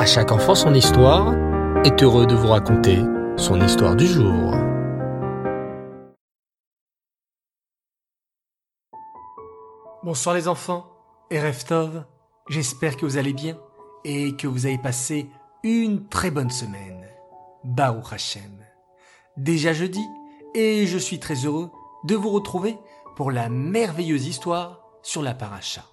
À chaque enfant son histoire est heureux de vous raconter son histoire du jour. Bonsoir les enfants et j'espère que vous allez bien et que vous avez passé une très bonne semaine. Baruch Hashem. Déjà jeudi et je suis très heureux de vous retrouver pour la merveilleuse histoire sur la paracha.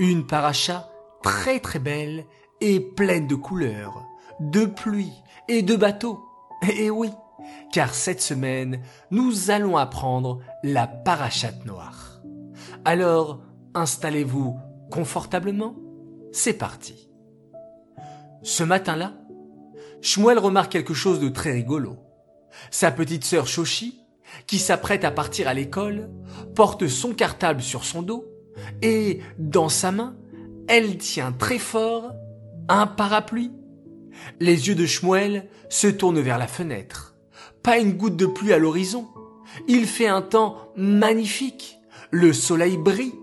Une paracha très très belle et pleine de couleurs, de pluie et de bateaux. Et oui, car cette semaine, nous allons apprendre la parachate noire. Alors, installez-vous confortablement. C'est parti. Ce matin-là, Shmuel remarque quelque chose de très rigolo. Sa petite sœur Shoshi, qui s'apprête à partir à l'école, porte son cartable sur son dos et, dans sa main, elle tient très fort un parapluie. Les yeux de Shmuel se tournent vers la fenêtre. Pas une goutte de pluie à l'horizon. Il fait un temps magnifique. Le soleil brille.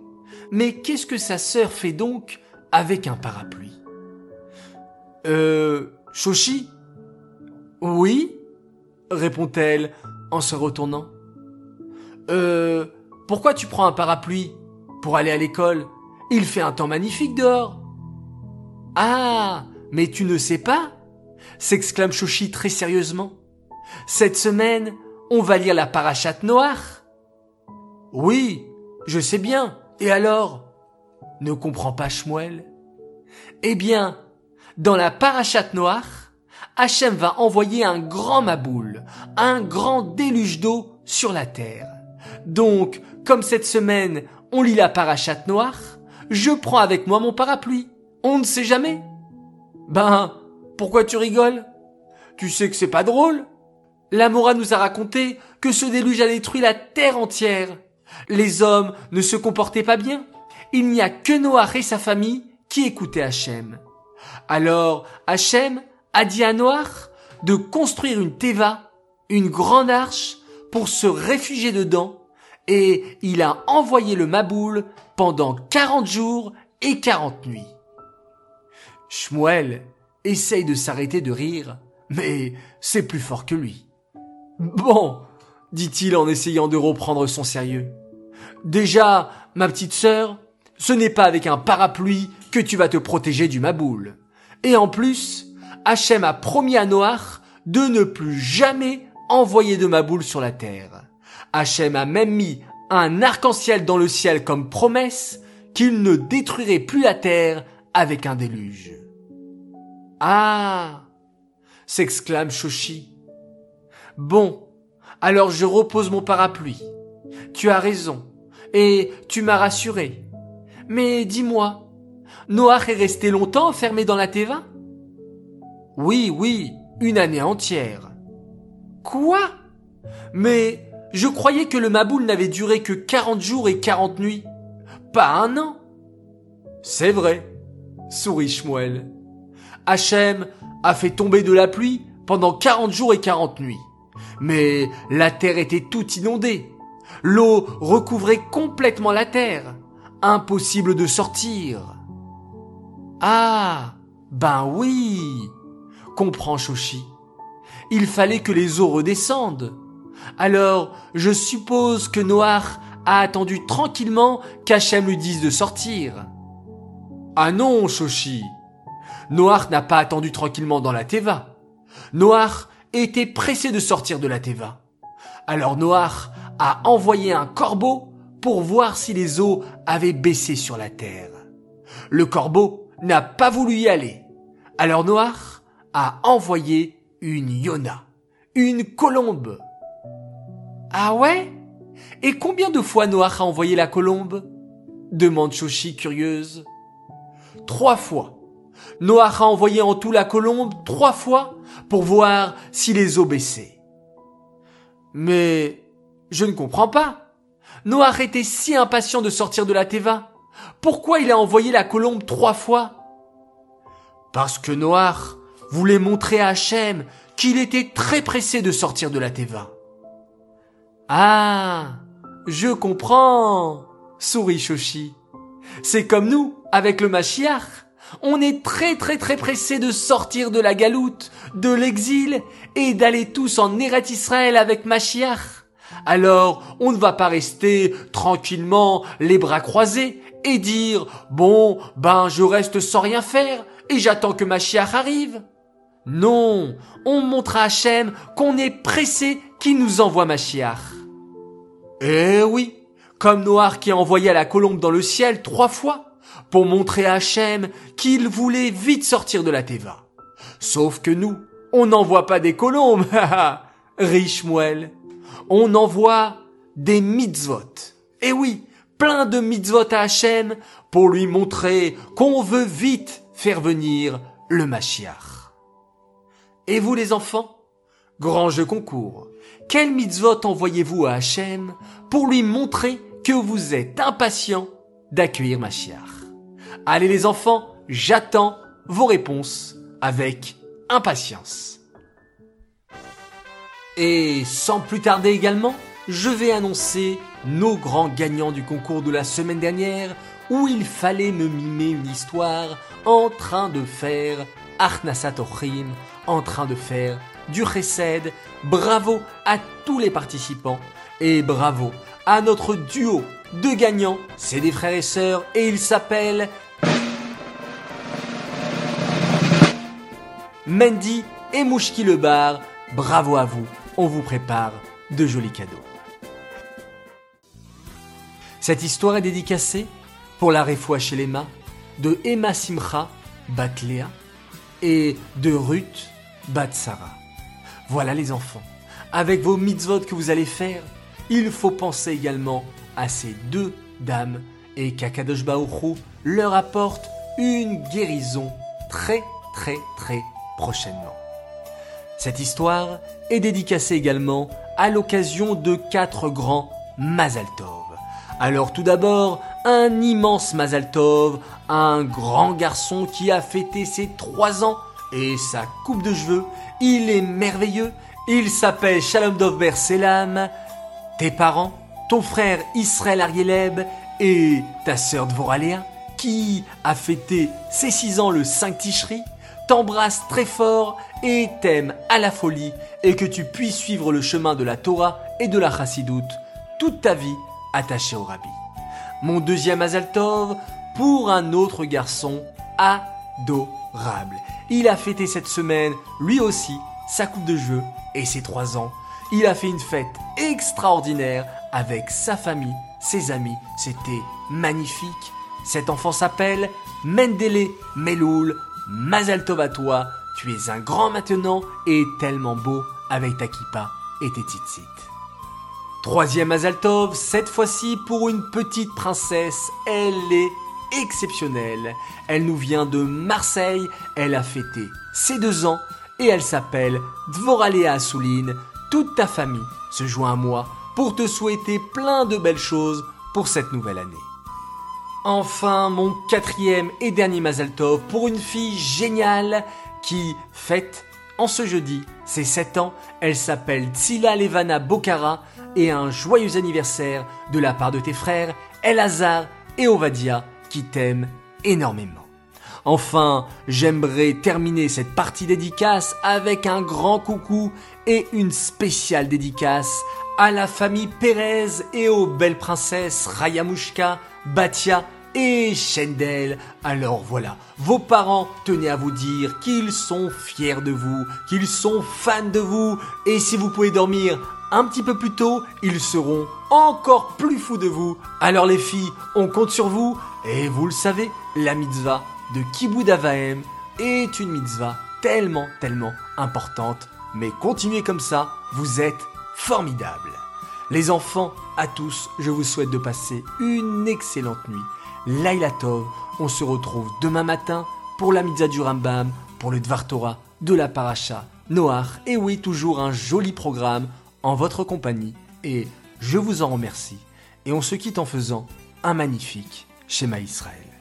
Mais qu'est-ce que sa sœur fait donc avec un parapluie? Euh, Shoshi? Oui répond-elle en se retournant. Euh, pourquoi tu prends un parapluie? Pour aller à l'école Il fait un temps magnifique dehors. Ah, mais tu ne sais pas s'exclame Shoshi très sérieusement. Cette semaine, on va lire la parachate noire. Oui, je sais bien. Et alors? Ne comprend pas Shmuel. Eh bien, dans la parachate noire, Hachem va envoyer un grand maboule, un grand déluge d'eau sur la terre. Donc, comme cette semaine, on lit la parachate noire, je prends avec moi mon parapluie. On ne sait jamais. Ben, pourquoi tu rigoles? Tu sais que c'est pas drôle L'Amora nous a raconté que ce déluge a détruit la terre entière. Les hommes ne se comportaient pas bien. Il n'y a que Noah et sa famille qui écoutaient Hachem. Alors Hachem a dit à Noah de construire une teva, une grande arche, pour se réfugier dedans, et il a envoyé le Maboul pendant quarante jours et quarante nuits. Shmuel essaye de s'arrêter de rire, mais c'est plus fort que lui. Bon, dit-il en essayant de reprendre son sérieux. Déjà, ma petite sœur, ce n'est pas avec un parapluie que tu vas te protéger du Maboul. Et en plus, Hachem a promis à Noach de ne plus jamais envoyer de Maboul sur la terre. Hachem a même mis un arc-en-ciel dans le ciel comme promesse qu'il ne détruirait plus la terre avec un déluge. Ah s'exclame Shoshi. Bon, alors je repose mon parapluie. Tu as raison, et tu m'as rassuré. Mais dis-moi, Noach est resté longtemps enfermé dans la Teva Oui, oui, une année entière. Quoi? Mais je croyais que le Maboul n'avait duré que quarante jours et quarante nuits, pas un an. C'est vrai, sourit Shmuel. Hachem a fait tomber de la pluie pendant quarante jours et quarante nuits. Mais la terre était toute inondée. L'eau recouvrait complètement la terre. Impossible de sortir. Ah, ben oui, comprend Shoshi. Il fallait que les eaux redescendent. Alors, je suppose que Noir a attendu tranquillement qu'Hachem lui dise de sortir. Ah non, Shoshi. Noir n'a pas attendu tranquillement dans la Teva. Noir était pressé de sortir de la Teva. Alors Noir a envoyé un corbeau pour voir si les eaux avaient baissé sur la terre. Le corbeau n'a pas voulu y aller. Alors Noir a envoyé une Yona, une colombe. Ah ouais? Et combien de fois Noir a envoyé la colombe? Demande Shoshi curieuse. Trois fois. Noach a envoyé en tout la colombe trois fois pour voir si les eaux baissaient. Mais je ne comprends pas. Noach était si impatient de sortir de la Teva. Pourquoi il a envoyé la colombe trois fois? Parce que Noach voulait montrer à Hachem qu'il était très pressé de sortir de la Teva. Ah, je comprends, sourit Shoshi. C'est comme nous, avec le Mashiach. On est très très très pressé de sortir de la galoute, de l'exil, et d'aller tous en Eretz Israël avec Machiach. Alors, on ne va pas rester tranquillement les bras croisés et dire bon, ben je reste sans rien faire et j'attends que Machiach arrive. Non, on montre à Hachem qu'on est pressé qu'il nous envoie Machiach. Eh oui, comme Noir qui a envoyé la colombe dans le ciel trois fois pour montrer à Hachem qu'il voulait vite sortir de la Teva. Sauf que nous, on n'envoie pas des colombes, riche Mouel. On envoie des mitzvot. Eh oui, plein de mitzvot à Hachem pour lui montrer qu'on veut vite faire venir le Mashiach. Et vous les enfants Grand jeu concours. Quel mitzvot envoyez-vous à Hachem pour lui montrer que vous êtes impatient d'accueillir Mashiach? Allez les enfants, j'attends vos réponses avec impatience. Et sans plus tarder également, je vais annoncer nos grands gagnants du concours de la semaine dernière où il fallait me mimer une histoire en train de faire Arnasat en train de faire du Chesed. Bravo à tous les participants et bravo à notre duo de gagnants. C'est des frères et sœurs et ils s'appellent Mendy et Mouchki le bar. Bravo à vous, on vous prépare de jolis cadeaux. Cette histoire est dédicacée pour la Refoua chez les de Emma Simcha Batléa et de Ruth Batsara. Voilà les enfants. Avec vos mitzvot que vous allez faire, il faut penser également à ces deux dames et qu'Akadosh Baruch leur apporte une guérison très très très prochainement. Cette histoire est dédicacée également à l'occasion de quatre grands Mazal Alors tout d'abord, un immense Mazal un grand garçon qui a fêté ses trois ans et sa coupe de cheveux. Il est merveilleux. Il s'appelle Shalom Dovber Selam. Tes parents, ton frère Israël Arieleb et ta sœur Dvoralea, qui a fêté ses six ans le 5 Tishri, t'embrasse très fort et t'aime à la folie et que tu puisses suivre le chemin de la Torah et de la Chassidoute toute ta vie attaché au Rabbi. Mon deuxième Azaltov pour un autre garçon adorable. Il a fêté cette semaine, lui aussi, sa coupe de jeu et ses trois ans. Il a fait une fête extraordinaire avec sa famille, ses amis. C'était magnifique. Cet enfant s'appelle Mendele Meloul Mazal Tov à toi, tu es un grand maintenant et tellement beau avec ta kippa et tes tzitzit. Troisième Mazal Tov, cette fois-ci pour une petite princesse, elle est exceptionnelle. Elle nous vient de Marseille, elle a fêté ses deux ans et elle s'appelle Dvoralea Assouline. Toute ta famille se joint à moi pour te souhaiter plein de belles choses pour cette nouvelle année. Enfin, mon quatrième et dernier Mazaltov pour une fille géniale qui fête en ce jeudi ses 7 ans. Elle s'appelle Tsila Levana Bokara et un joyeux anniversaire de la part de tes frères Elazar et Ovadia qui t'aiment énormément. Enfin, j'aimerais terminer cette partie dédicace avec un grand coucou et une spéciale dédicace à la famille Pérez et aux belles princesses Rayamushka, Batia et Shendel. Alors voilà, vos parents tenaient à vous dire qu'ils sont fiers de vous, qu'ils sont fans de vous, et si vous pouvez dormir un petit peu plus tôt, ils seront encore plus fous de vous. Alors les filles, on compte sur vous, et vous le savez, la mitzvah de Avahem est une mitzvah tellement, tellement importante. Mais continuez comme ça, vous êtes formidables. Les enfants, à tous, je vous souhaite de passer une excellente nuit. Laila Tov. On se retrouve demain matin pour la Mitzah du Rambam, pour le Dvar Torah, de la Paracha, Noach, et oui, toujours un joli programme en votre compagnie. Et je vous en remercie. Et on se quitte en faisant un magnifique schéma Israël.